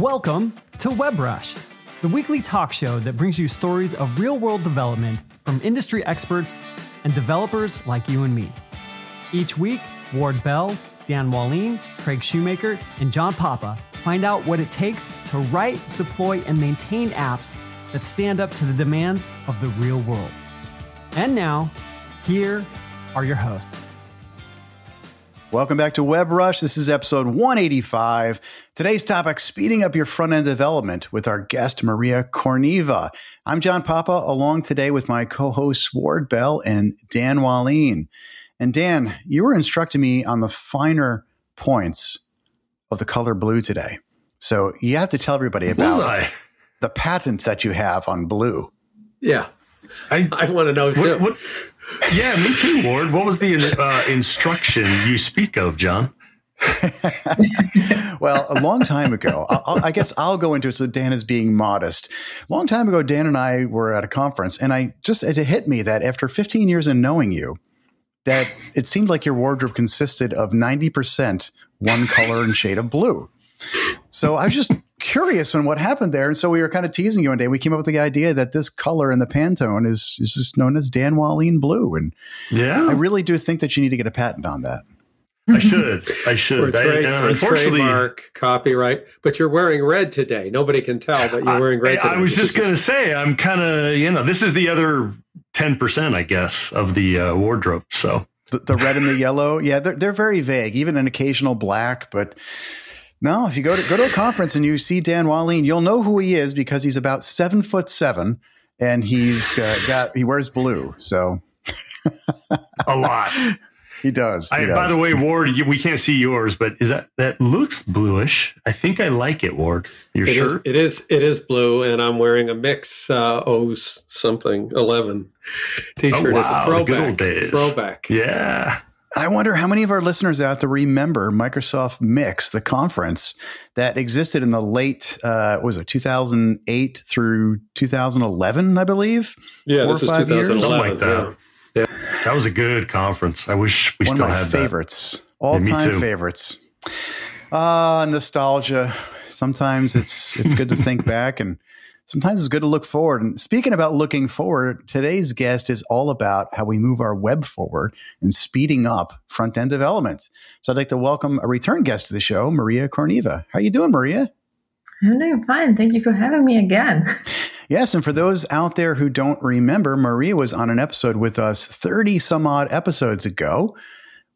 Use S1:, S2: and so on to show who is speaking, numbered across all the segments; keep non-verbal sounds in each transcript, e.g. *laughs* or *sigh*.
S1: Welcome to WebRush, the weekly talk show that brings you stories of real world development from industry experts and developers like you and me. Each week, Ward Bell, Dan Wahlin, Craig Shoemaker, and John Papa find out what it takes to write, deploy, and maintain apps that stand up to the demands of the real world. And now, here are your hosts.
S2: Welcome back to WebRush. This is episode 185. Today's topic speeding up your front end development with our guest, Maria Korneva. I'm John Papa, along today with my co hosts, Ward Bell and Dan Wahlin. And Dan, you were instructing me on the finer points of the color blue today. So you have to tell everybody about the patent that you have on blue.
S3: Yeah. I, I want to know too.
S4: What, what, yeah, me too, Ward. What was the uh, instruction you speak of, John? *laughs*
S2: well, a long time ago, I'll, i guess I'll go into it. So Dan is being modest. A long time ago, Dan and I were at a conference, and I just it hit me that after 15 years in knowing you, that it seemed like your wardrobe consisted of 90% one color and shade of blue. So I was just curious on what happened there. And so we were kind of teasing you one day. We came up with the idea that this color in the Pantone is, is just known as Dan Wahlin blue. And
S4: yeah,
S2: I really do think that you need to get a patent on that.
S4: I should. I should.
S3: Or, tra- I, unfortunately, trademark, copyright. But you're wearing red today. Nobody can tell, but you're wearing red. I,
S4: today, I was just going to say, I'm kind of, you know, this is the other ten percent, I guess, of the uh, wardrobe. So
S2: the, the, red and the yellow, yeah, they're they're very vague. Even an occasional black, but no, if you go to go to a conference and you see Dan Wahlin, you'll know who he is because he's about seven foot seven, and he's uh, got he wears blue. So
S4: a lot. *laughs*
S2: He does. He
S4: I,
S2: does.
S4: By the way, Ward, we can't see yours, but is that that looks bluish? I think I like it, Ward. Your
S3: it
S4: shirt.
S3: Is, it is. It is blue, and I'm wearing a mix uh, O something eleven t-shirt.
S4: Oh, wow.
S3: It's a throwback. Throwback.
S4: Yeah.
S2: I wonder how many of our listeners out there remember Microsoft Mix, the conference that existed in the late, uh, was it 2008 through 2011, I believe?
S3: Yeah, Four this is 2011. Something like
S4: that. Yeah. yeah. That was a good conference. I wish we
S2: One
S4: still
S2: of my
S4: had
S2: favorites, all time favorites. Ah, uh, nostalgia. Sometimes it's it's good to think back and sometimes it's good to look forward. And speaking about looking forward, today's guest is all about how we move our web forward and speeding up front end development. So I'd like to welcome a return guest to the show, Maria Korneva. How are you doing, Maria?
S5: I'm doing fine. Thank you for having me again. *laughs*
S2: Yes, and for those out there who don't remember, Maria was on an episode with us 30 some odd episodes ago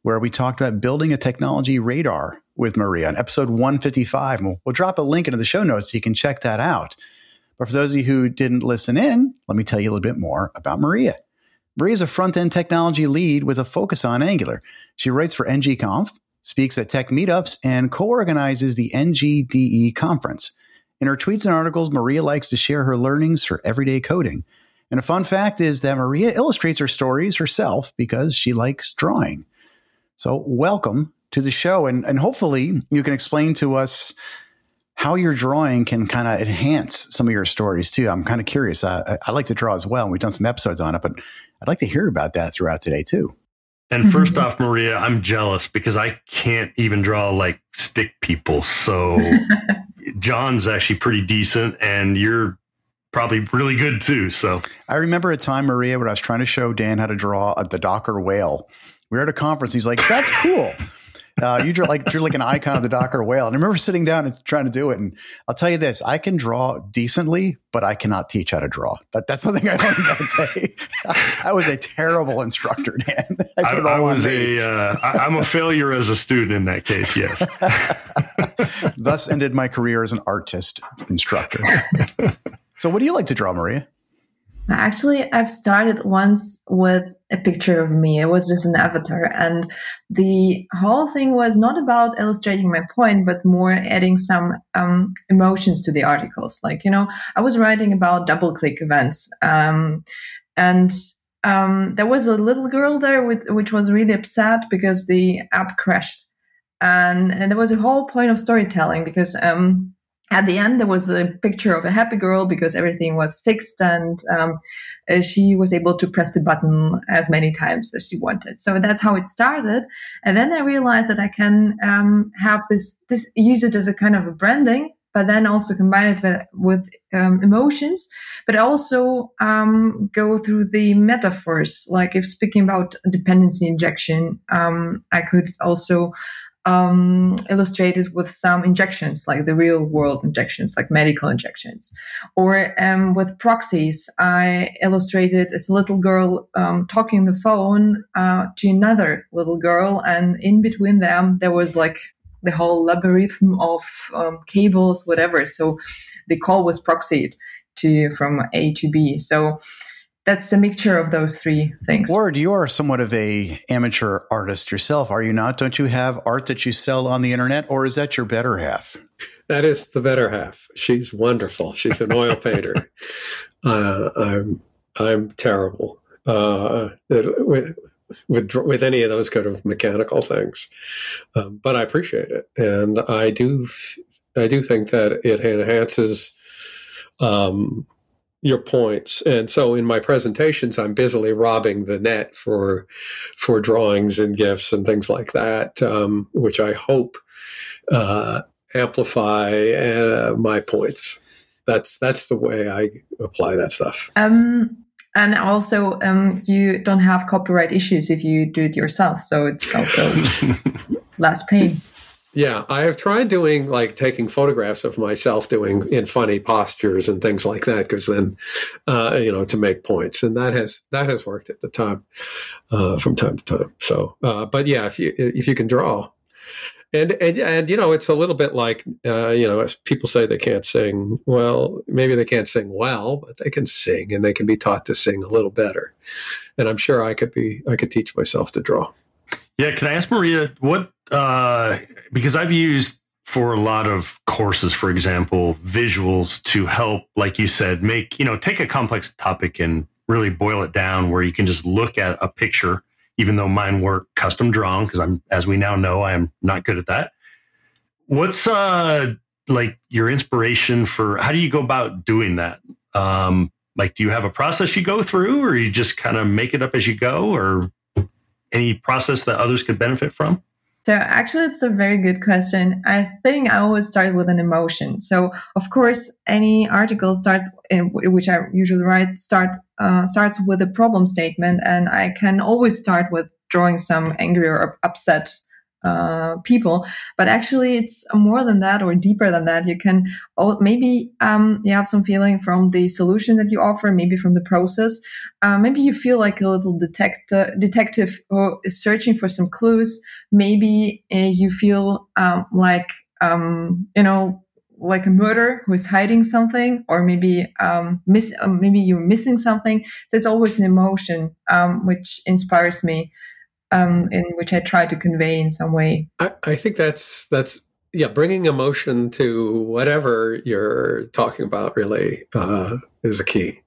S2: where we talked about building a technology radar with Maria on episode 155. We'll, we'll drop a link into the show notes so you can check that out. But for those of you who didn't listen in, let me tell you a little bit more about Maria. Maria is a front end technology lead with a focus on Angular. She writes for ngConf, speaks at tech meetups, and co organizes the NGDE conference. In her tweets and articles, Maria likes to share her learnings for everyday coding. And a fun fact is that Maria illustrates her stories herself because she likes drawing. So, welcome to the show. And, and hopefully, you can explain to us how your drawing can kind of enhance some of your stories too. I'm kind of curious. I, I, like to draw as well. And we've done some episodes on it, but I'd like to hear about that throughout today too.
S4: And 1st mm-hmm. off, Maria, I'm jealous because I can't even draw like stick people. So *laughs* John's actually pretty decent and you're probably really good too. So
S2: I remember a time, Maria, when I was trying to show Dan how to draw the Docker whale. We were at a conference. He's like, that's cool. Uh, you drew like drew like an icon of the Docker whale, and I remember sitting down and trying to do it. And I'll tell you this: I can draw decently, but I cannot teach how to draw. That, that's something I learned that day. *laughs* I was a terrible instructor, Dan. *laughs*
S4: I, I, I was a. Uh, I, I'm a failure as a student in that case. Yes. *laughs*
S2: Thus ended my career as an artist instructor. So, what do you like to draw, Maria?
S5: Actually, I've started once with a picture of me. It was just an avatar. And the whole thing was not about illustrating my point, but more adding some um, emotions to the articles. Like, you know, I was writing about double click events. Um, and um, there was a little girl there with, which was really upset because the app crashed. And, and there was a whole point of storytelling because um, at the end there was a picture of a happy girl because everything was fixed and um, uh, she was able to press the button as many times as she wanted so that's how it started and then i realized that i can um, have this this use it as a kind of a branding but then also combine it with, um, emotions, but also um, go through the metaphors. Like if speaking about dependency injection, um, I could also um, illustrated with some injections, like the real world injections, like medical injections. Or um, with proxies, I illustrated as a little girl um, talking the phone uh, to another little girl, and in between them, there was like the whole labyrinth of um, cables, whatever. So the call was proxied to from A to B. So that's a mixture of those three things.
S2: Ward, you are somewhat of a amateur artist yourself, are you not? Don't you have art that you sell on the internet, or is that your better half?
S3: That is the better half. She's wonderful. She's an oil painter. *laughs* Uh, I'm I'm terrible uh, with, with with any of those kind of mechanical things, um, but I appreciate it, and I do I do think that it enhances. Um, your points. And so in my presentations, I'm busily robbing the net for for drawings and gifts and things like that, um, which I hope uh, amplify uh, my points. That's that's the way I apply that stuff.
S5: Um, and also, um, you don't have copyright issues if you do it yourself, so it's also *laughs* less pain.
S3: Yeah, I have tried doing like taking photographs of myself doing in funny postures and things like that because then, uh, you know, to make points, and that has that has worked at the time, uh, from time to time. So, uh, but yeah, if you if you can draw, and and and you know, it's a little bit like uh, you know, people say they can't sing. Well, maybe they can't sing well, but they can sing, and they can be taught to sing a little better. And I'm sure I could be I could teach myself to draw.
S4: Yeah, can I ask Maria what uh, because I've used for a lot of courses, for example, visuals to help, like you said, make, you know, take a complex topic and really boil it down where you can just look at a picture, even though mine were custom drawn, because I'm, as we now know, I am not good at that. What's uh like your inspiration for how do you go about doing that? Um, like, do you have a process you go through, or you just kind of make it up as you go, or any process that others could benefit from?
S5: So actually, it's a very good question. I think I always start with an emotion. So of course, any article starts, in, which I usually write, start uh, starts with a problem statement, and I can always start with drawing some angry or upset uh, people. But actually it's more than that or deeper than that. You can oh, maybe um, you have some feeling from the solution that you offer maybe from the process. Uh, maybe you feel like a little detect- uh, detective who is searching for some clues. Maybe uh, you feel um, like um, you know like a murderer who is hiding something or maybe um, miss uh, maybe you're missing something. So it's always an emotion um, which inspires me um, in which I try to convey in some way.
S3: I, I think that's that's yeah, bringing emotion to whatever you're talking about really uh, is a key.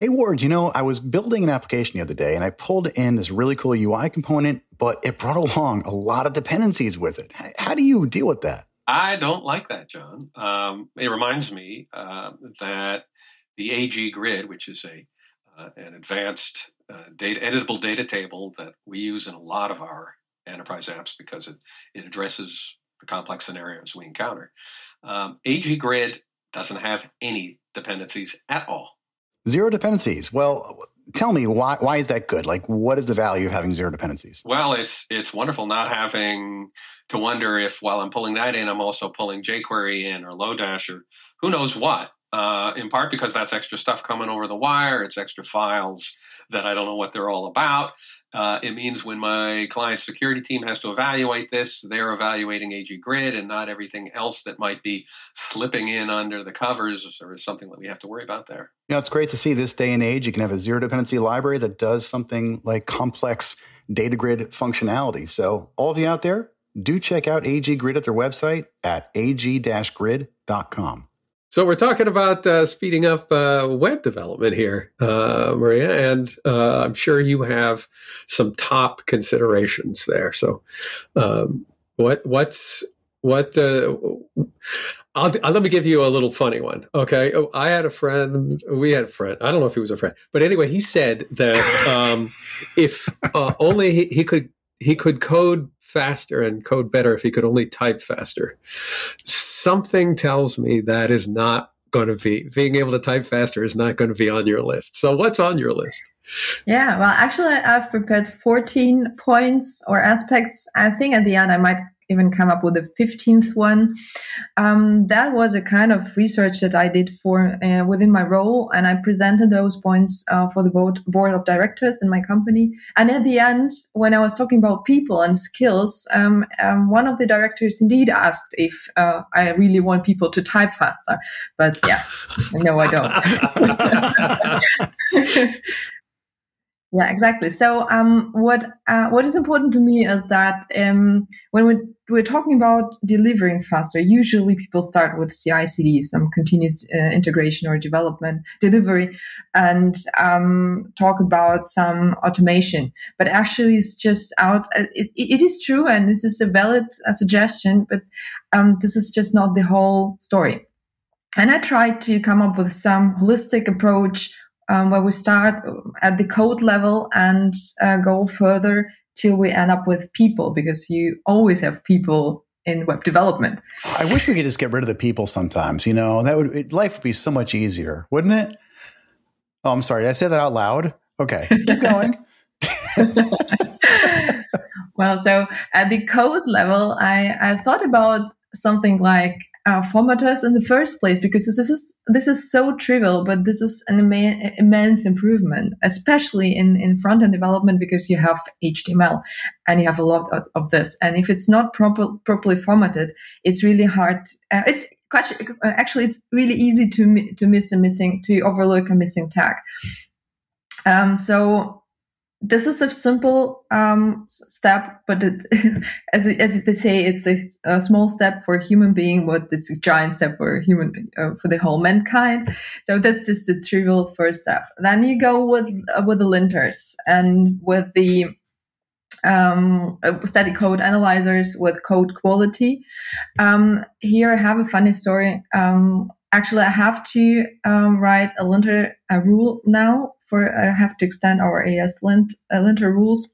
S2: Hey Ward, you know, I was building an application the other day and I pulled in this really cool UI component, but it brought along a lot of dependencies with it. How do you deal with that?
S6: I don't like that, John. Um, it reminds me uh, that the AG grid, which is a uh, an advanced uh, data editable data table that we use in a lot of our enterprise apps because it, it addresses the complex scenarios we encounter. Um, AG Grid doesn't have any dependencies at all.
S2: Zero dependencies. Well, tell me why why is that good? Like what is the value of having zero dependencies?
S6: Well, it's it's wonderful not having to wonder if while I'm pulling that in, I'm also pulling jQuery in or Lodash or who knows what uh, in part because that's extra stuff coming over the wire. It's extra files that I don't know what they're all about. Uh, it means when my client security team has to evaluate this, they're evaluating AG Grid and not everything else that might be slipping in under the covers or something that we have to worry about there.
S2: You know, it's great to see this day and age. You can have a zero dependency library that does something like complex data grid functionality. So, all of you out there, do check out AG Grid at their website at ag-grid.com.
S3: So we're talking about uh, speeding up uh, web development here, uh, Maria, and uh, I'm sure you have some top considerations there. So, um, what what's what? Uh, I'll, let me give you a little funny one. Okay, oh, I had a friend. We had a friend. I don't know if he was a friend, but anyway, he said that um, if uh, only he, he could he could code faster and code better if he could only type faster. Something tells me that is not going to be being able to type faster is not going to be on your list. So what's on your list?
S5: Yeah, well, actually, I've prepared 14 points or aspects. I think at the end I might even come up with a 15th one. Um, that was a kind of research that I did for uh, within my role, and I presented those points uh, for the board, board of directors in my company. And at the end, when I was talking about people and skills, um, um, one of the directors indeed asked if uh, I really want people to type faster. But yeah, no, I don't. *laughs* *laughs* Yeah, exactly. So, um, what uh, what is important to me is that um, when we, we're talking about delivering faster, usually people start with CI/CD, some continuous uh, integration or development delivery, and um, talk about some automation. But actually, it's just out. Uh, it, it is true, and this is a valid uh, suggestion, but um, this is just not the whole story. And I tried to come up with some holistic approach um, where we start at the code level and uh, go further till we end up with people because you always have people in web development.
S2: I wish we could just get rid of the people sometimes. You know, that would it, life would be so much easier, wouldn't it? Oh, I'm sorry. Did I say that out loud? Okay, keep going. *laughs* *laughs*
S5: well, so at the code level, I, I thought about something like uh, formatters in the first place because this is this is so trivial, but this is an immense improvement, especially in in front end development because you have HTML and you have a lot of, of this. And if it's not proper, properly formatted, it's really hard. Uh, it's actually it's really easy to to miss a missing to overlook a missing tag. Um, so this is a simple um, step, but it, *laughs* as as they say, it's a, a, small step for a human being, but it's a giant step for human uh, for the whole mankind. So that's just the trivial first step. Then you go with uh, with the linters and with the um, uh, static code analyzers with code quality. Um, here I have a funny story. Um, actually, I have to um, write a linter a rule now for I have to extend our ESLint, uh, linter rules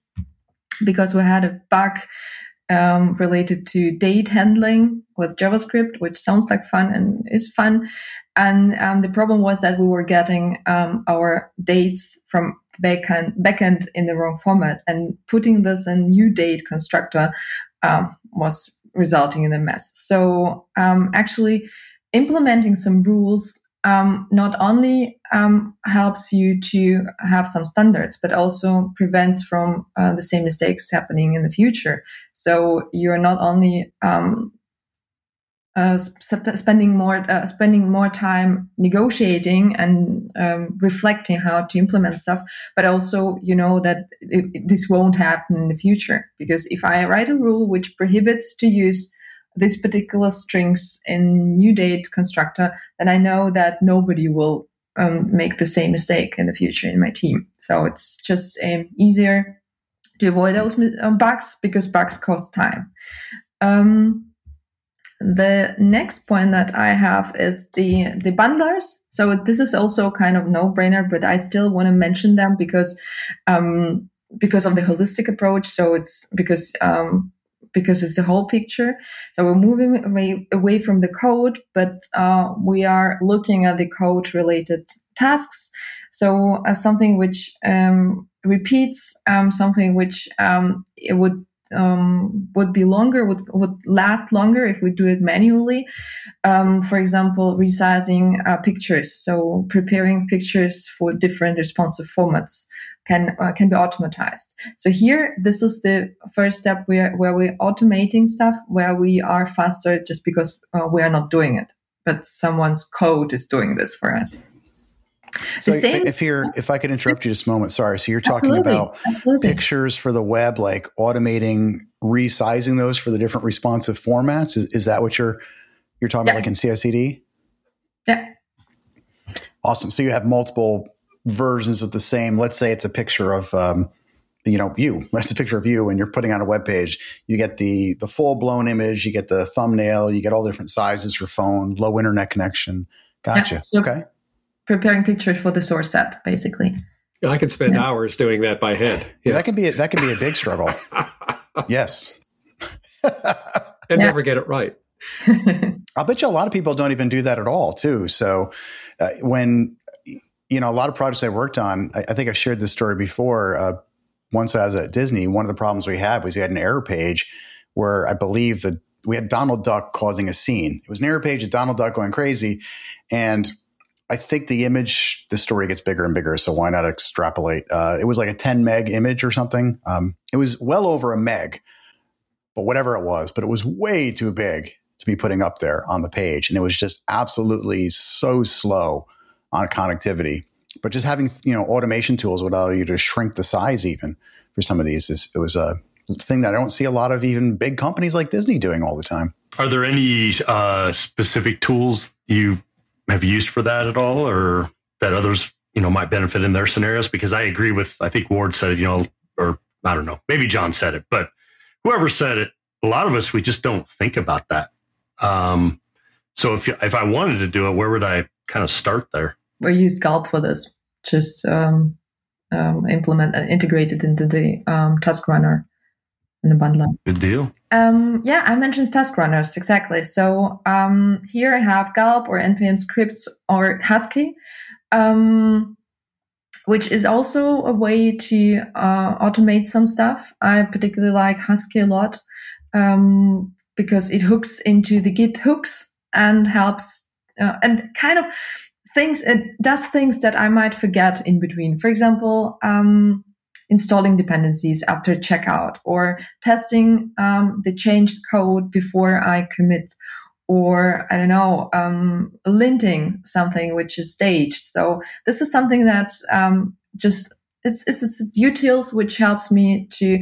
S5: because we had a bug um, related to date handling with JavaScript, which sounds like fun and is fun. And um, the problem was that we were getting um, our dates from backend, backend in the wrong format, and putting this in new date constructor um, was resulting in a mess. So um, actually, implementing some rules um, not only um, helps you to have some standards, but also prevents from uh, the same mistakes happening in the future. So you're not only um, uh, sp- spending more uh, spending more time negotiating and um, reflecting how to implement stuff, but also you know that it, this won't happen in the future because if I write a rule which prohibits to use this particular strings in new date constructor, then I know that nobody will um, make the same mistake in the future in my team. So it's just um, easier to avoid those um, bugs because bugs cost time. Um, the next point that I have is the the bundlers. So this is also kind of no brainer, but I still want to mention them because um, because of the holistic approach. So it's because um, because it's the whole picture. So we're moving away, away from the code, but uh, we are looking at the code related tasks. So as something which um, repeats, um, something which um, it would um, would be longer, would, would last longer if we do it manually. Um, for example, resizing uh, pictures, so preparing pictures for different responsive formats can uh, can be automatized. So here, this is the first step where where we're automating stuff, where we are faster just because uh, we are not doing it, but someone's code is doing this for us.
S2: So if you're, if I could interrupt you just a moment, sorry. So you're talking absolutely, about absolutely. pictures for the web, like automating, resizing those for the different responsive formats. Is, is that what you're you're talking yeah. about, like in CI/CD?
S5: Yeah.
S2: Awesome. So you have multiple versions of the same. Let's say it's a picture of, um, you know, you. *laughs* That's a picture of you, and you're putting on a web page. You get the the full blown image. You get the thumbnail. You get all different sizes for phone, low internet connection. Gotcha. Yeah, so okay.
S5: Preparing pictures for the source set, basically.
S3: I could spend yeah. hours doing that by head.
S2: Yeah. yeah, that can be a, that can be a big struggle. *laughs* yes. *laughs*
S3: and never get it right.
S2: I'll bet you a lot of people don't even do that at all, too. So uh, when you know a lot of projects I worked on, I, I think I've shared this story before. Uh, once I was at Disney, one of the problems we had was we had an error page where I believe that we had Donald Duck causing a scene. It was an error page of Donald Duck going crazy, and I think the image, the story gets bigger and bigger. So why not extrapolate? Uh, it was like a 10 meg image or something. Um, it was well over a meg, but whatever it was, but it was way too big to be putting up there on the page. And it was just absolutely so slow on connectivity. But just having, you know, automation tools would allow you to shrink the size even for some of these. Is, it was a thing that I don't see a lot of even big companies like Disney doing all the time.
S4: Are there any uh, specific tools you have used for that at all, or that others you know might benefit in their scenarios? Because I agree with I think Ward said it, you know, or I don't know, maybe John said it, but whoever said it, a lot of us we just don't think about that. Um, so if if I wanted to do it, where would I kind of start there?
S5: We used Gulp for this. Just um, um, implement and integrate it into the um, task runner in the bundler.
S4: Good deal.
S5: Um, yeah, I mentioned task runners exactly. So um, here I have Gulp or npm scripts or Husky, um, which is also a way to uh, automate some stuff. I particularly like Husky a lot um, because it hooks into the Git hooks and helps uh, and kind of things it does things that I might forget in between. For example, um, installing dependencies after checkout or testing um, the changed code before I commit or I don't know, um, linting something which is staged. So this is something that um, just it's, it's utils which helps me to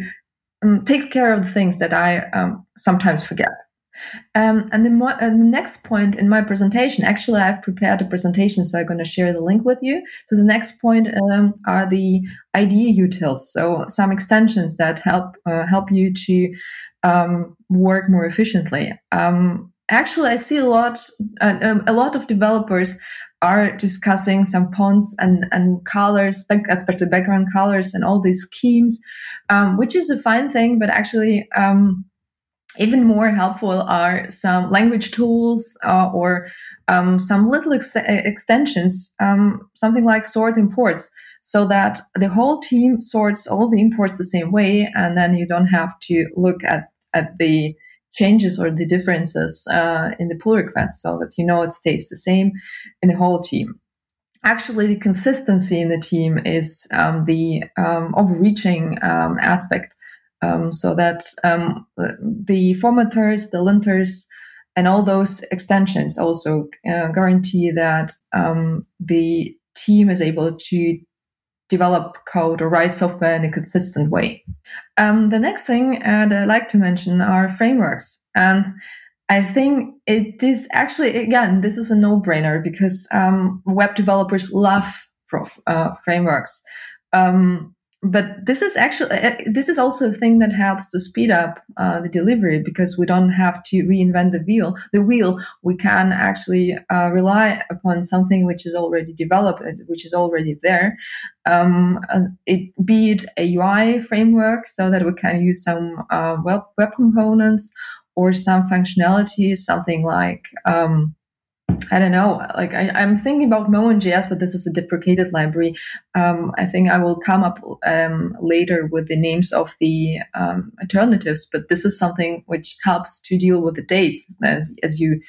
S5: um, take care of the things that I um, sometimes forget. Um, and the, mo- the, next point in my presentation, actually, I've prepared a presentation, so I'm going to share the link with you. So the next point um, are the IDE utils, so some extensions that help uh, help you to um, work more efficiently. Um, actually, I see a lot uh, um, a lot of developers are discussing some fonts and, and colors, especially background colors and all these schemes, um, which is a fine thing, but actually even more helpful are some language tools uh, or um, some little ex- extensions, um, something like sort imports, so that the whole team sorts all the imports the same way, and then you don't have to look at, at the changes or the differences uh, in the pull request, so that you know it stays the same in the whole team. Actually, the consistency in the team is um, the um, overreaching um, aspect um, so that um, the formatters, the linters, and all those extensions also uh, guarantee that um, the team is able to develop code or write software in a consistent way. Um, the next thing uh, that I like to mention are frameworks. And I think it is actually, again, this is a no brainer because um, web developers love uh, frameworks. Um, but this is actually uh, this is also a thing that helps to speed up uh, the delivery because we don't have to reinvent the wheel the wheel. We can actually uh, rely upon something which is already developed which is already there. Um, it be it a ui framework so that we can use some uh, web, web components or some functionality something like um, I don't know. Like I, am thinking about Moment.js, but this is a deprecated library. Um, I think I will come up um, later with the names of the um, alternatives. But this is something which helps to deal with the dates, as as you.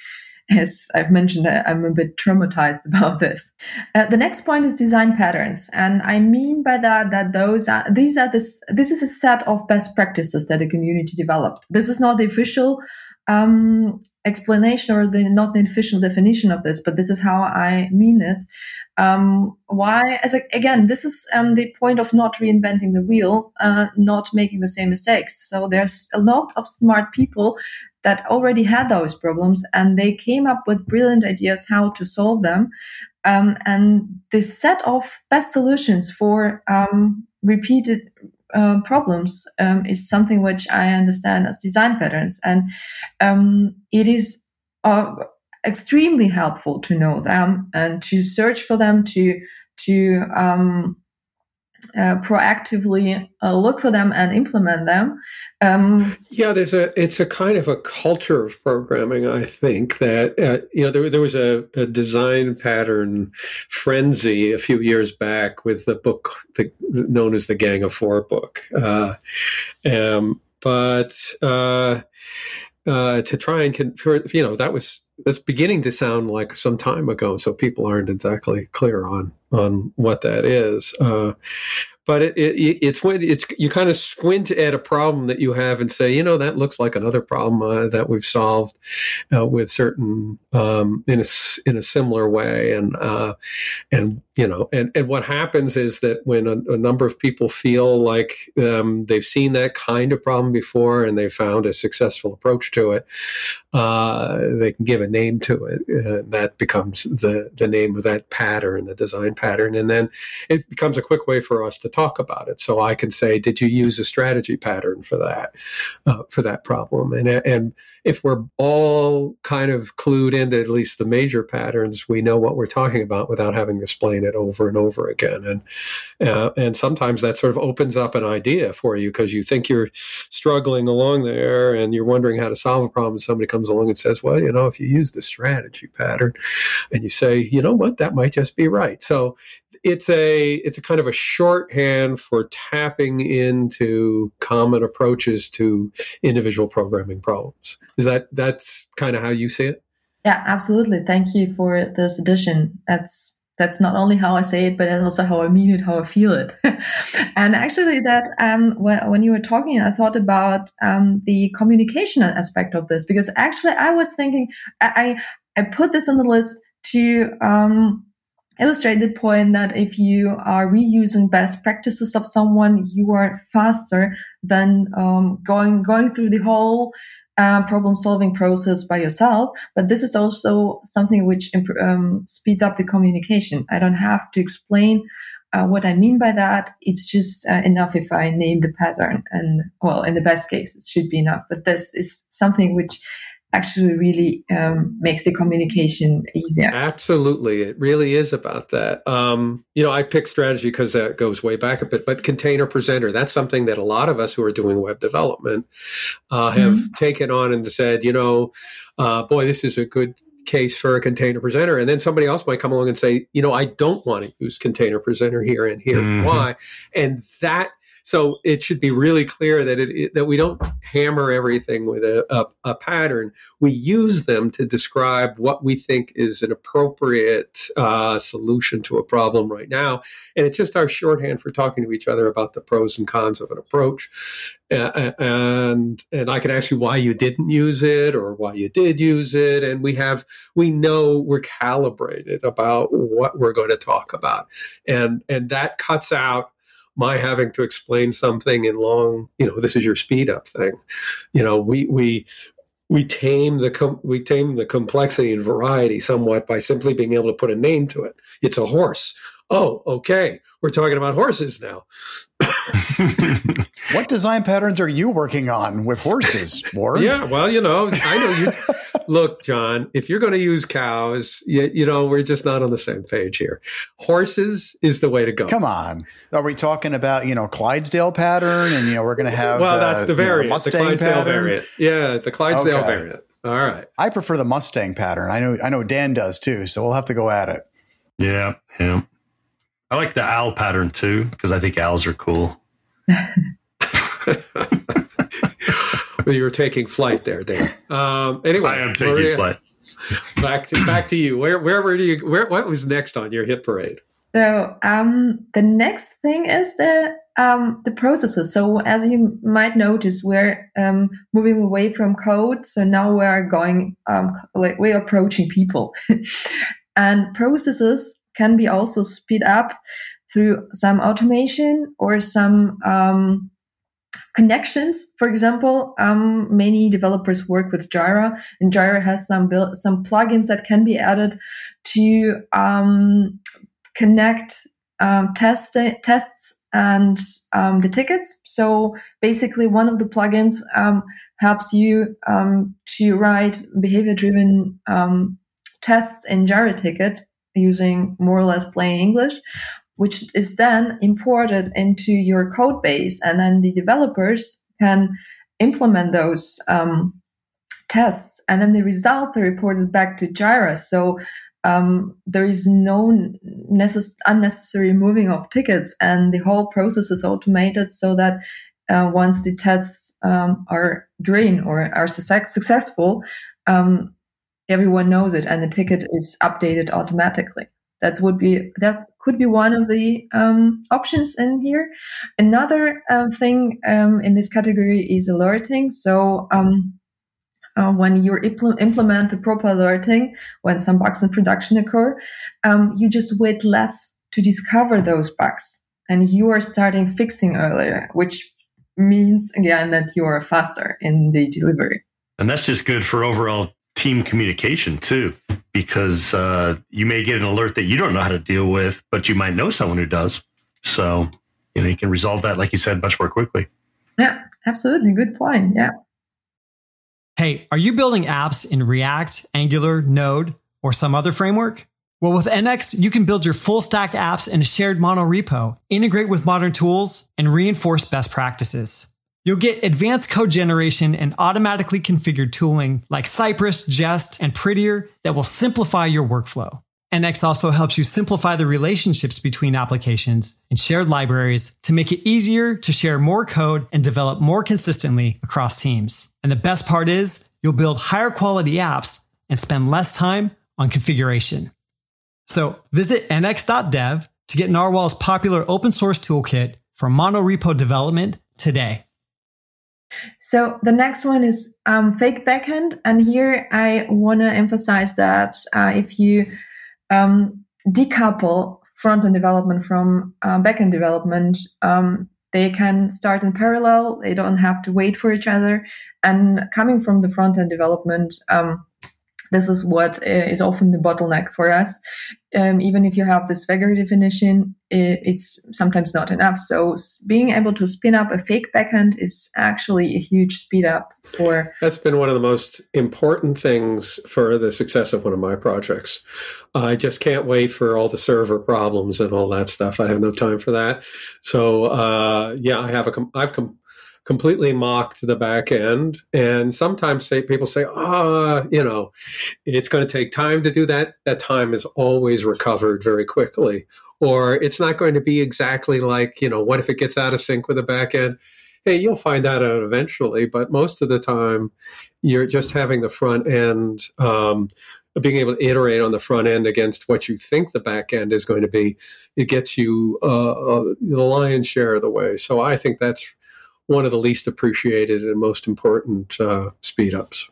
S5: As I've mentioned, I'm a bit traumatized *laughs* about this. Uh, the next point is design patterns, and I mean by that that those are these are this this is a set of best practices that a community developed. This is not the official um, explanation or the not the official definition of this, but this is how I mean it. Um, why? As a, again, this is um, the point of not reinventing the wheel, uh, not making the same mistakes. So there's a lot of smart people that already had those problems, and they came up with brilliant ideas how to solve them. Um, and this set of best solutions for um, repeated um, problems um, is something which I understand as design patterns, and um, it is uh, extremely helpful to know them and to search for them to to um, uh, proactively uh, look for them and implement them. Um,
S3: yeah, there's a it's a kind of a culture of programming. I think that uh, you know there there was a, a, design pattern frenzy a few years back with the book the, known as the Gang of Four book, uh, um, but uh, uh, to try and convert, you know that was that's beginning to sound like some time ago, so people aren't exactly clear on on what that is. Uh, but it, it, it's when it's you kind of squint at a problem that you have and say, you know, that looks like another problem uh, that we've solved uh, with certain um, in a in a similar way, and uh, and you know, and and what happens is that when a, a number of people feel like um, they've seen that kind of problem before and they found a successful approach to it, uh, they can give a name to it. Uh, that becomes the the name of that pattern, the design pattern, and then it becomes a quick way for us to talk about it. So I can say, did you use a strategy pattern for that uh, for that problem? And and if we're all kind of clued into at least the major patterns, we know what we're talking about without having to explain it over and over again. And uh, and sometimes that sort of opens up an idea for you because you think you're struggling along there and you're wondering how to solve a problem. And somebody comes along and says, well, you know, if you use the strategy pattern, and you say, you know what, that might just be right. So it's a it's a kind of a shorthand for tapping into common approaches to individual programming problems. Is that that's kind of how you see it?
S5: Yeah, absolutely. Thank you for this addition. That's that's not only how I say it, but it's also how I mean it, how I feel it. *laughs* and actually, that um, when, when you were talking, I thought about um, the communication aspect of this because actually, I was thinking I I put this on the list to um, illustrate the point that if you are reusing best practices of someone, you are faster than um, going going through the whole uh, problem solving process by yourself. But this is also something which um, speeds up the communication. I don't have to explain uh, what I mean by that. It's just uh, enough if I name the pattern, and well, in the best case, it should be enough. But this is something which actually really um, makes the communication easier.
S3: Absolutely. It really is about that. Um, you know, I pick strategy because that goes way back a bit, but container presenter, that's something that a lot of us who are doing web development uh, have mm-hmm. taken on and said, you know, uh, boy, this is a good case for a container presenter and then somebody else might come along and say you know i don't want to use container presenter here and here mm-hmm. why and that so it should be really clear that it, it that we don't hammer everything with a, a, a, pattern. We use them to describe what we think is an appropriate uh, solution to a problem right now, and it's just our shorthand for talking to each other about the pros and cons of an approach. Uh, and and I can ask you why you didn't use it or why you did use it, and we have we know we're calibrated about what we're going to talk about, and and that cuts out my having to explain something in long, you know, this is your speed up thing. You know, we we we tame the com- we tame the complexity and variety somewhat by simply being able to put a name to it. It's a horse. Oh, okay. We're talking about horses now. *laughs*
S2: what design patterns are you working on with horses, Ward?
S3: Yeah, well, you know, I know you. *laughs* look, John, if you're going to use cows, you, you, know, we're just not on the same page here. Horses is the way to go.
S2: Come on. Are we talking about, you know, Clydesdale pattern and, you know, we're going to have.
S3: Well, that's uh, the variant, you know, the Clydesdale pattern? variant. Yeah, the Clydesdale okay. variant. All right.
S2: I prefer the Mustang pattern. I know, I know Dan does too. So we'll have to go at it.
S4: Yeah. Yeah. I like the owl pattern too because I think owls are cool. *laughs* *laughs*
S3: you were taking flight there, Dan. Um, anyway,
S4: I am taking Maria, flight. *laughs*
S3: back to back to you. Where where were you? Where what was next on your hit parade?
S5: So um, the next thing is the um, the processes. So as you might notice, we're um, moving away from code. So now we're going um, we're approaching people, *laughs* and processes can be also speed up through some automation or some um, connections. For example, um, many developers work with Jira, and Jira has some build, some plugins that can be added to um, connect um, test tests and um, the tickets. So basically, one of the plugins um, helps you um, to write behavior-driven tests in Jira ticket using more or less plain English, which is then imported into your code base, and then the developers can implement those um, tests, and then the results are reported back to Jira. So um, there is no necess- unnecessary moving of tickets, and the whole process is automated so that uh, once the tests um, are green or are su- successful, um, everyone knows it, and the ticket is updated automatically. That would be that could be one of the um, options in here. Another uh, thing um, in this category is alerting. So um, uh, when you impl- implement a proper alerting, when some bugs in production occur, um, you just wait less to discover those bugs, and you are starting fixing earlier, which means again that you are faster in the delivery.
S4: And that's just good for overall team communication too, because uh, you may get an alert that you don't know how to deal with, but you might know someone who does. So you know you can resolve that, like you said, much more quickly.
S5: Yeah, absolutely. Good point. Yeah.
S1: Hey, are you building apps in React, Angular, Node, or some other framework? Well, with NX, you can build your full stack apps in a shared mono repo, integrate with modern tools, and reinforce best practices. You'll get advanced code generation and automatically configured tooling like Cypress, Jest, and Prettier that will simplify your workflow. NX also helps you simplify the relationships between applications and shared libraries to make it easier to share more code and develop more consistently across teams. And the best part is you'll build higher quality apps and spend less time on configuration. So visit nx.dev to get Nrwl's popular open source toolkit for monorepo development today.
S5: So the next one is um, fake backend, and here I want to emphasize that uh, if you um, decouple front end development from uh, development, um, they can start in parallel. They don't have to wait for each other. And coming from the front end development, um, this is what uh, is often the bottleneck for us. Um, even if you have this Swagger definition, it, it's sometimes not enough. So being able to spin up a fake backend is actually a huge speed up for.
S3: That's been one of the most important things for the success of one of my projects. I just can't wait for all the server problems and all that stuff. I have no time for that. So uh, yeah, I have a I've come completely mocked the back end. And sometimes say, people say, ah, you know, it's going to take time to do that. That time is always recovered very quickly. Or it's not going to be exactly like, you know, what if it gets out of sync with the back end? Hey, you'll find that out eventually. But most of the time, you're just having the front end. Um, being able to iterate on the front end against what you think the back end is going to be, it gets you uh, uh, the lion's share of the way. So I think that's one of the least appreciated and most important uh, speed ups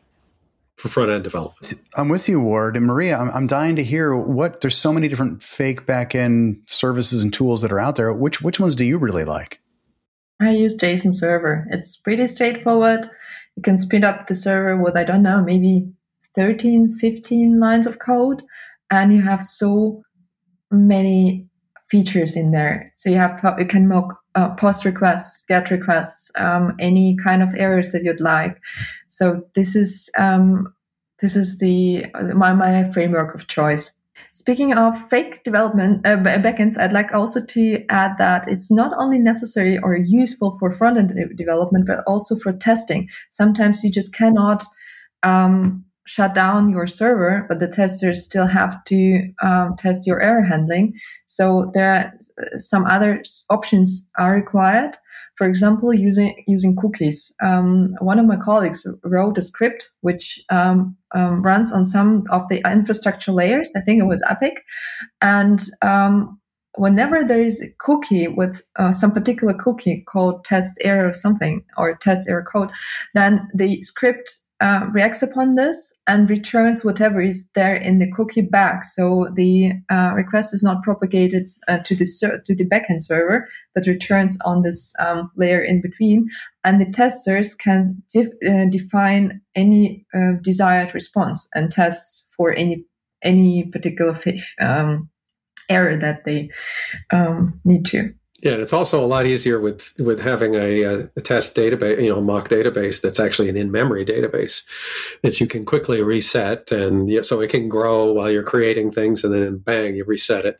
S3: for front end development.
S2: I'm with you, Ward and Maria. I'm, I'm dying to hear what. There's so many different fake back end services and tools that are out there. Which which ones do you really like?
S5: I use JSON Server. It's pretty straightforward. You can speed up the server with I don't know maybe 13, 15 lines of code, and you have so many features in there. So you have you can mock uh, post requests, get requests, um, any kind of errors that you'd like. So this is um, this is the my my framework of choice. Speaking of fake development uh, backends, I'd like also to add that it's not only necessary or useful for front end development, but also for testing. Sometimes you just cannot um, shut down your server, but the testers still have to um, test your error handling. So there are some other options are required. For example, using using cookies. Um, one of my colleagues wrote a script which um, um runs on some of the infrastructure layers. I think it was Epic, and um, whenever there is a cookie with uh, some particular cookie called test error or something or test error code, then the script uh, reacts upon this and returns whatever is there in the cookie back. So the uh, request is not propagated uh, to the ser- to the backend server, but returns on this um, layer in between. And the testers can uh, define any uh, desired response and test for any any particular um, error that they um, need to.
S3: Yeah, and it's also a lot easier with with having a, uh, a, test database, you know, a mock database that's actually an in-memory database that you can quickly reset, and so it can grow while you're creating things, and then bang, you reset it.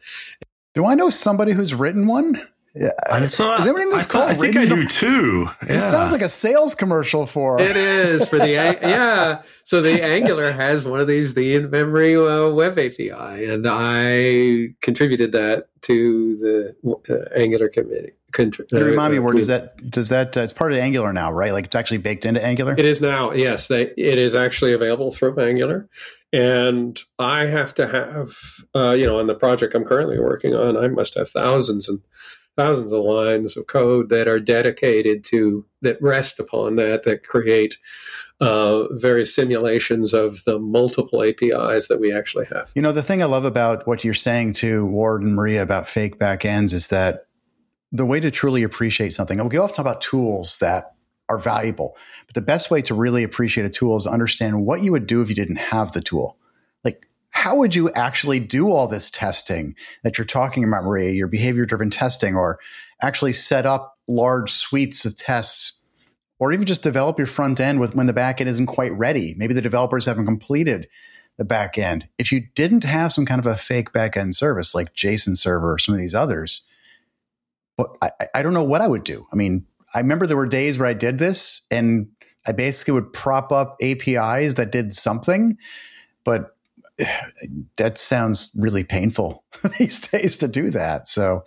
S2: Do I know somebody who's written one?
S4: Yeah. Is everybody in this I, call I think I do too.
S2: Yeah. It sounds like a sales commercial for.
S3: It is for the *laughs* yeah. So the Angular has one of these the in-memory uh, web API, and I contributed that to the uh, Angular committee.
S2: Contri- uh, remind me, where does that does that? Uh, it's part of Angular now, right? Like it's actually baked into Angular.
S3: It is now. Yes, they, it is actually available through Angular, and I have to have, uh, you know, on the project I'm currently working on, I must have thousands and thousands of lines of code that are dedicated to that rest upon that that create uh, various simulations of the multiple APIs that we actually have.
S2: You know, the thing I love about what you're saying to Ward and Maria about fake backends is that the way to truly appreciate something, we often talk about tools that are valuable, but the best way to really appreciate a tool is understand what you would do if you didn't have the tool how would you actually do all this testing that you're talking about, Maria, your behavior driven testing, or actually set up large suites of tests, or even just develop your front end with when the back end isn't quite ready? Maybe the developers haven't completed the back end. If you didn't have some kind of a fake back end service like JSON server or some of these others, but I, I don't know what I would do. I mean, I remember there were days where I did this and I basically would prop up APIs that did something, but that sounds really painful *laughs* these days to do that. So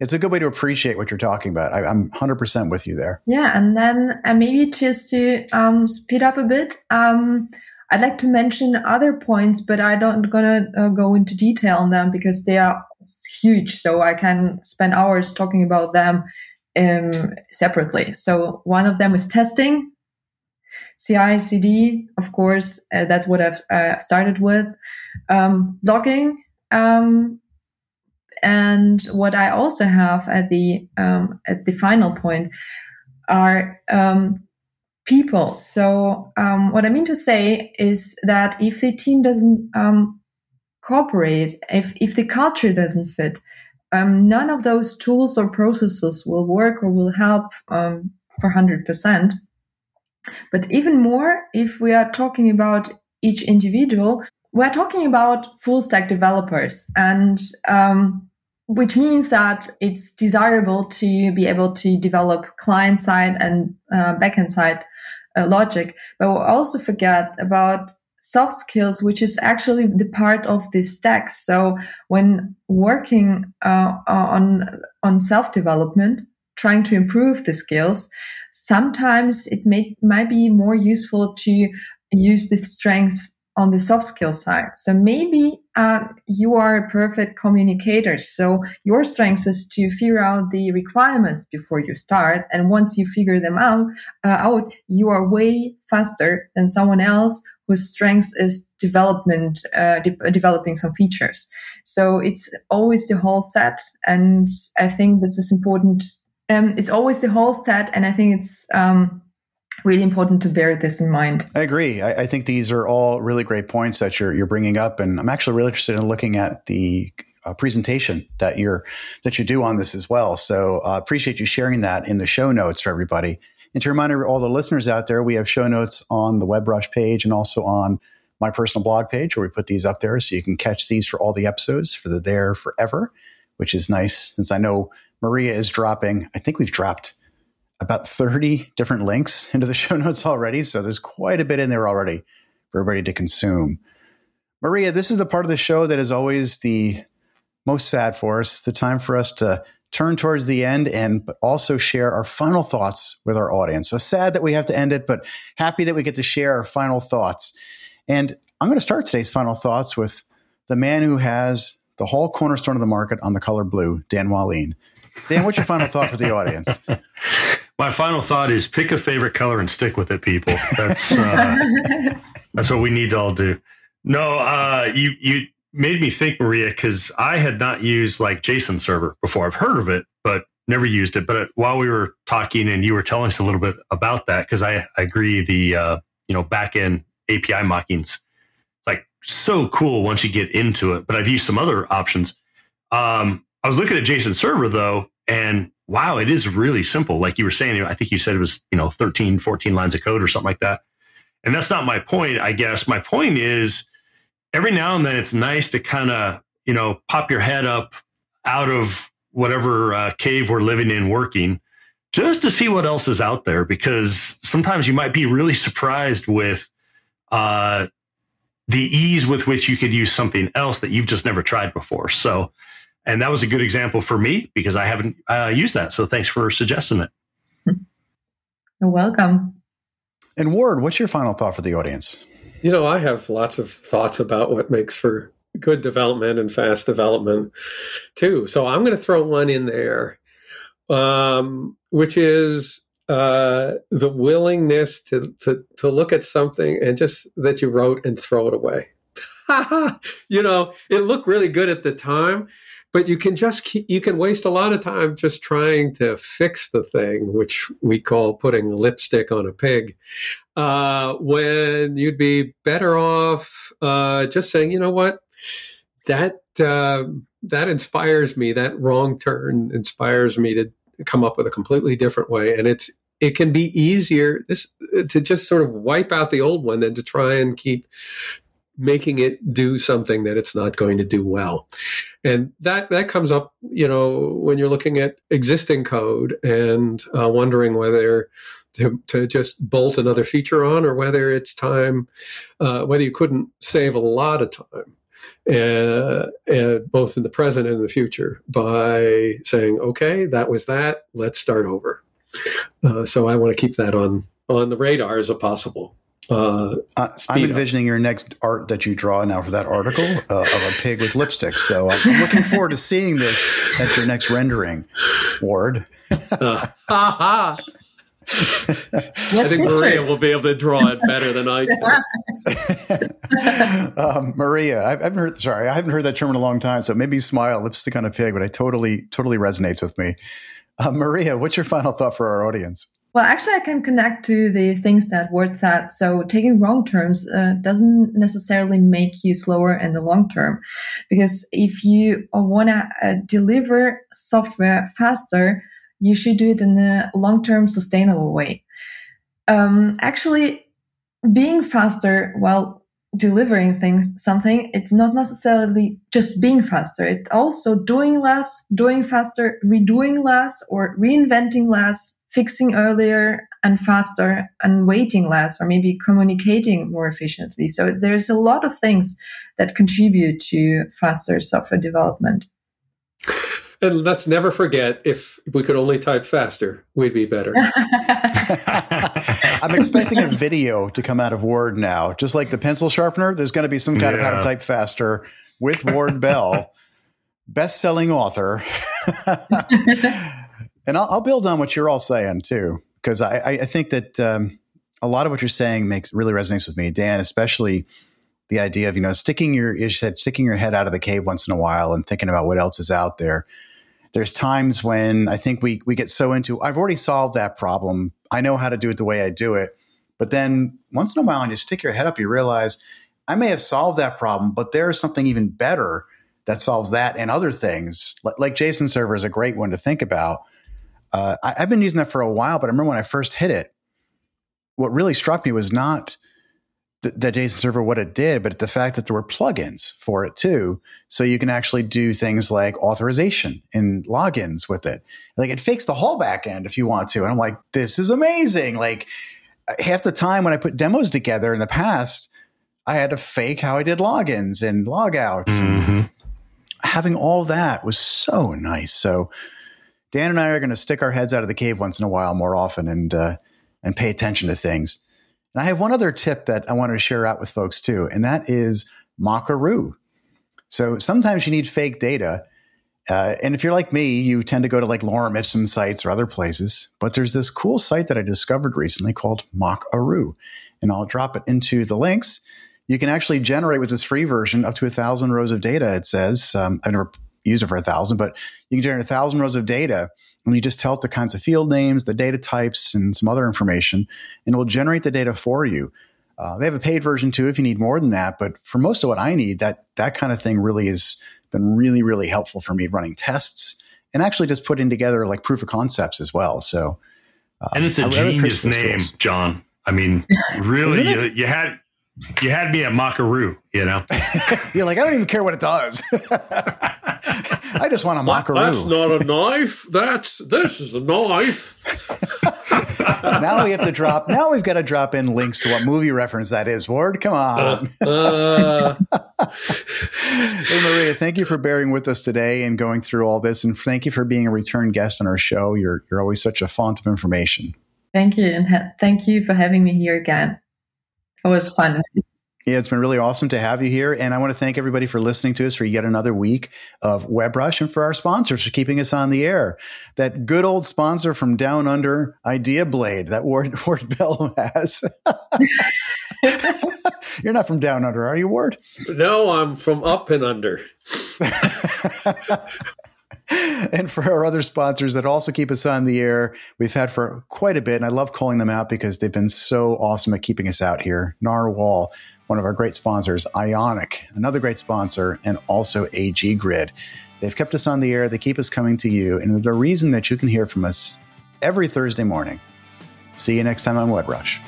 S2: it's a good way to appreciate what you're talking about. I, am 100% with you there.
S5: Yeah. And then uh, maybe just to um, speed up a bit, um, I'd like to mention other points, but I don't gonna uh, go into detail on them because they are huge. So I can spend hours talking about them um, separately. So one of them is testing. CI, CD, of course, uh, that's what I've uh, started with. Um, logging, um, and what I also have at the um, at the final point are um, people. So um, what I mean to say is that if the team doesn't um, cooperate, if if the culture doesn't fit, none of those tools or processes will work or will help for hundred percent. But even more, if we are talking about each individual, we're talking about full stack developers, and um, which means that it's desirable to be able to develop client side and uh, backend side uh, logic. But we will also forget about soft skills, which is actually the part of this stack. So when working uh, on on self development, trying to improve the skills, sometimes it may, might be more useful to use the strengths on the soft skill side. So maybe uh, you are a perfect communicator. So your strength is to figure out the requirements before you start, and once you figure them out, uh, out, you are way faster than someone else whose strength is development, uh, de- developing some features. So it's always the whole set, and I think this is important um, it's always the whole set, and I think it's um, really important to bear this in mind.
S2: I agree. I, I, think these are all really great points that you're you're bringing up, and I'm actually really interested in looking at the uh, presentation that you're that you do on this as well. So uh, appreciate you sharing that in the show notes for everybody. And to remind all the listeners out there, we have show notes on the WebRush page and also on my personal blog page where we put these up there so you can catch these for all the episodes for the there forever, which is nice since I know Maria is dropping, I think we've dropped about 30 different links *laughs* into the show notes already. So there's quite a bit in there already for everybody to consume. Maria, this is the part of the show that is always the most sad for us, the time for us to turn towards the end and also share our final thoughts with our audience. So sad that we have to end it, but happy that we get to share our final thoughts. And I'm going to start today's final thoughts with the man who has the whole cornerstone of the market on the color blue, Dan Wahlin. Dan, what's your final thought for the audience?
S4: My final thought is pick a favorite color and stick with it, people. That's uh, *laughs* that's what we need to all do. No, uh, you you made me think, Maria, because I had not used like JSON server before. I've heard of it, but never used it. But while we were talking and you were telling us a little bit about that, because I, I, agree the uh, you know back end API mockings, it's like so cool once you get into it. But I've used some other options. Um, I was looking at JSON server though, and wow, it is really simple. Like you were saying, I think you said it was, you know, 13, 14 lines of code or something like that. And that's not my point, I guess. My point is every now and then it's nice to kind of, you know, pop your head up out of whatever uh, cave we're living in working just to see what else is out there because sometimes you might be really surprised with uh, the ease with which you could use something else that you've just never tried before. So, and that was a good example for me because I haven't uh, used that. So, thanks for suggesting it.
S5: You're welcome.
S2: And Ward, what's your final thought for the audience?
S3: You know, I have lots of thoughts about what makes for good development and fast development too. So I'm going to throw one in there, um, which is uh, the willingness to, to to look at something and just that you wrote and throw it away. *laughs* you know, it looked really good at the time, but you can just keep, you can waste a lot of time just trying to fix the thing, which we call putting lipstick on a pig. Uh, when you'd be better off uh, just saying, you know what, that uh, that inspires me. That wrong turn inspires me to come up with a completely different way, and it's it can be easier this, to just sort of wipe out the old one than to try and keep making it do something that it's not going to do well and that that comes up you know when you're looking at existing code and uh, wondering whether to, to just bolt another feature on or whether it's time uh, whether you couldn't save a lot of time uh, uh, both in the present and in the future by saying, okay, that was that. Let's start over. Uh, so I want to keep that on on the radar as a possible. Uh,
S2: I'm envisioning up. your next art that you draw now for that article uh, of a pig with lipstick. So I'm looking forward to seeing this at your next rendering, Ward.
S3: uh, I think Maria will be able to draw it better than I
S2: can. *laughs* um, Maria, I, haven't heard. Sorry, I haven't heard that term in a long time. So maybe smile, lipstick on a pig, but it totally, totally resonates with me. Uh, Maria, what's your final thought for our audience?
S5: Well, actually, I can connect to the things that Ward said. So, taking wrong turns uh, doesn't necessarily make you slower in the long term, because if you want to uh, deliver software faster, you should do it in a long term sustainable way. Um, actually, being faster while delivering thing, something, it's not necessarily just being faster. It's also doing less, doing faster, redoing less, or reinventing less, fixing earlier and faster, and waiting less, or maybe communicating more efficiently. So there's a lot of things that contribute to faster software development.
S3: And let's never forget if we could only type faster, we'd be better. *laughs* *laughs*
S2: I'm expecting a video to come out of Ward now. Just like the pencil sharpener, there's going to be some kind yeah. of how to type faster with Ward Bell, *laughs* best selling author. And I'll, I'll, build on what you're all saying too, because I, I, think that um, a lot of what you're saying makes really resonates with me, Dan, especially the idea of you know sticking your you said sticking your head out of the cave once in a while and thinking about what else is out there there's times when I think we we get so into I've already solved that problem. I know how to do it the way I do it. But then once in a while, when you stick your head up, you realize I may have solved that problem, but there's something even better that solves that and other things. Like JSON server is a great one to think about. Uh, I, I've been using that for a while, but I remember when I first hit it, what really struck me was not the, the JSON server what it did, but the fact that there were plugins for it too. So you can actually do things like authorization and logins with it. Like it fakes the whole back end if you want to. And I'm like, this is amazing. Like half the time when I put demos together in the past, I had to fake how I did logins and logouts. Mm-hmm. Having all that was so nice. So Dan and I are going to stick our heads out of the cave once in a while more often and uh, and pay attention to things. And I have one other tip that I wanted to share out with folks too, and that is Mockaroo. So sometimes you need fake data. Uh, and if you're like me, you tend to go to like Lorem Ipsum sites or other places. But there's this cool site that I discovered recently called Mockaroo. And I'll drop it into the links. You can actually generate with this free version up to a thousand rows of data, it says. Um, I've never used it for a thousand, but you can generate a thousand rows of data and you just tell it the kinds of field names, the data types, and some other information, and it will generate the data for you. Uh, they have a paid version too if you need more than that. But for most of what I need, that that kind of thing really has been really, really helpful for me running tests and actually just putting together like proof of concepts as well. So,
S4: um, and it's a genius name, tools. John. I mean, *laughs* really, you, you, had you had me at Mockaroo. You know, *laughs*
S2: you're like I don't even care what it does. *laughs* I just want a Mockaroo.
S3: That's not a knife. That's this is a knife. *laughs*
S2: now we have to drop. Now we've got to drop in links to what movie reference that is. Ward, come on.
S3: Uh,
S2: hey Maria, thank you for bearing with us today and going through all this, and thank you for being a return guest on our show. You're you're always such a font of information.
S5: Thank you, and ha- thank you for having me here again. It was fun.
S2: Yeah, it's been really awesome to have you here. And I want to thank everybody for listening to us for yet another week of WebRush and for our sponsors for keeping us on the air. That good old sponsor from Down Under, IdeaBlade, that Ward, *laughs* Ward Bell has. *laughs* You're not from Down Under, are you, Ward?
S3: no, I'm from up and under. *laughs* *laughs*
S2: and for our other sponsors that also keep us on the air, we've had for quite a bit, and I love calling them out because they've been so awesome at keeping us out here. Nrwl, one of our great sponsors, Ionic, another great sponsor, and also AG Grid. They've kept us on the air, they keep us coming to you, and the reason that you can hear from us every Thursday morning. See you next time on WebRush.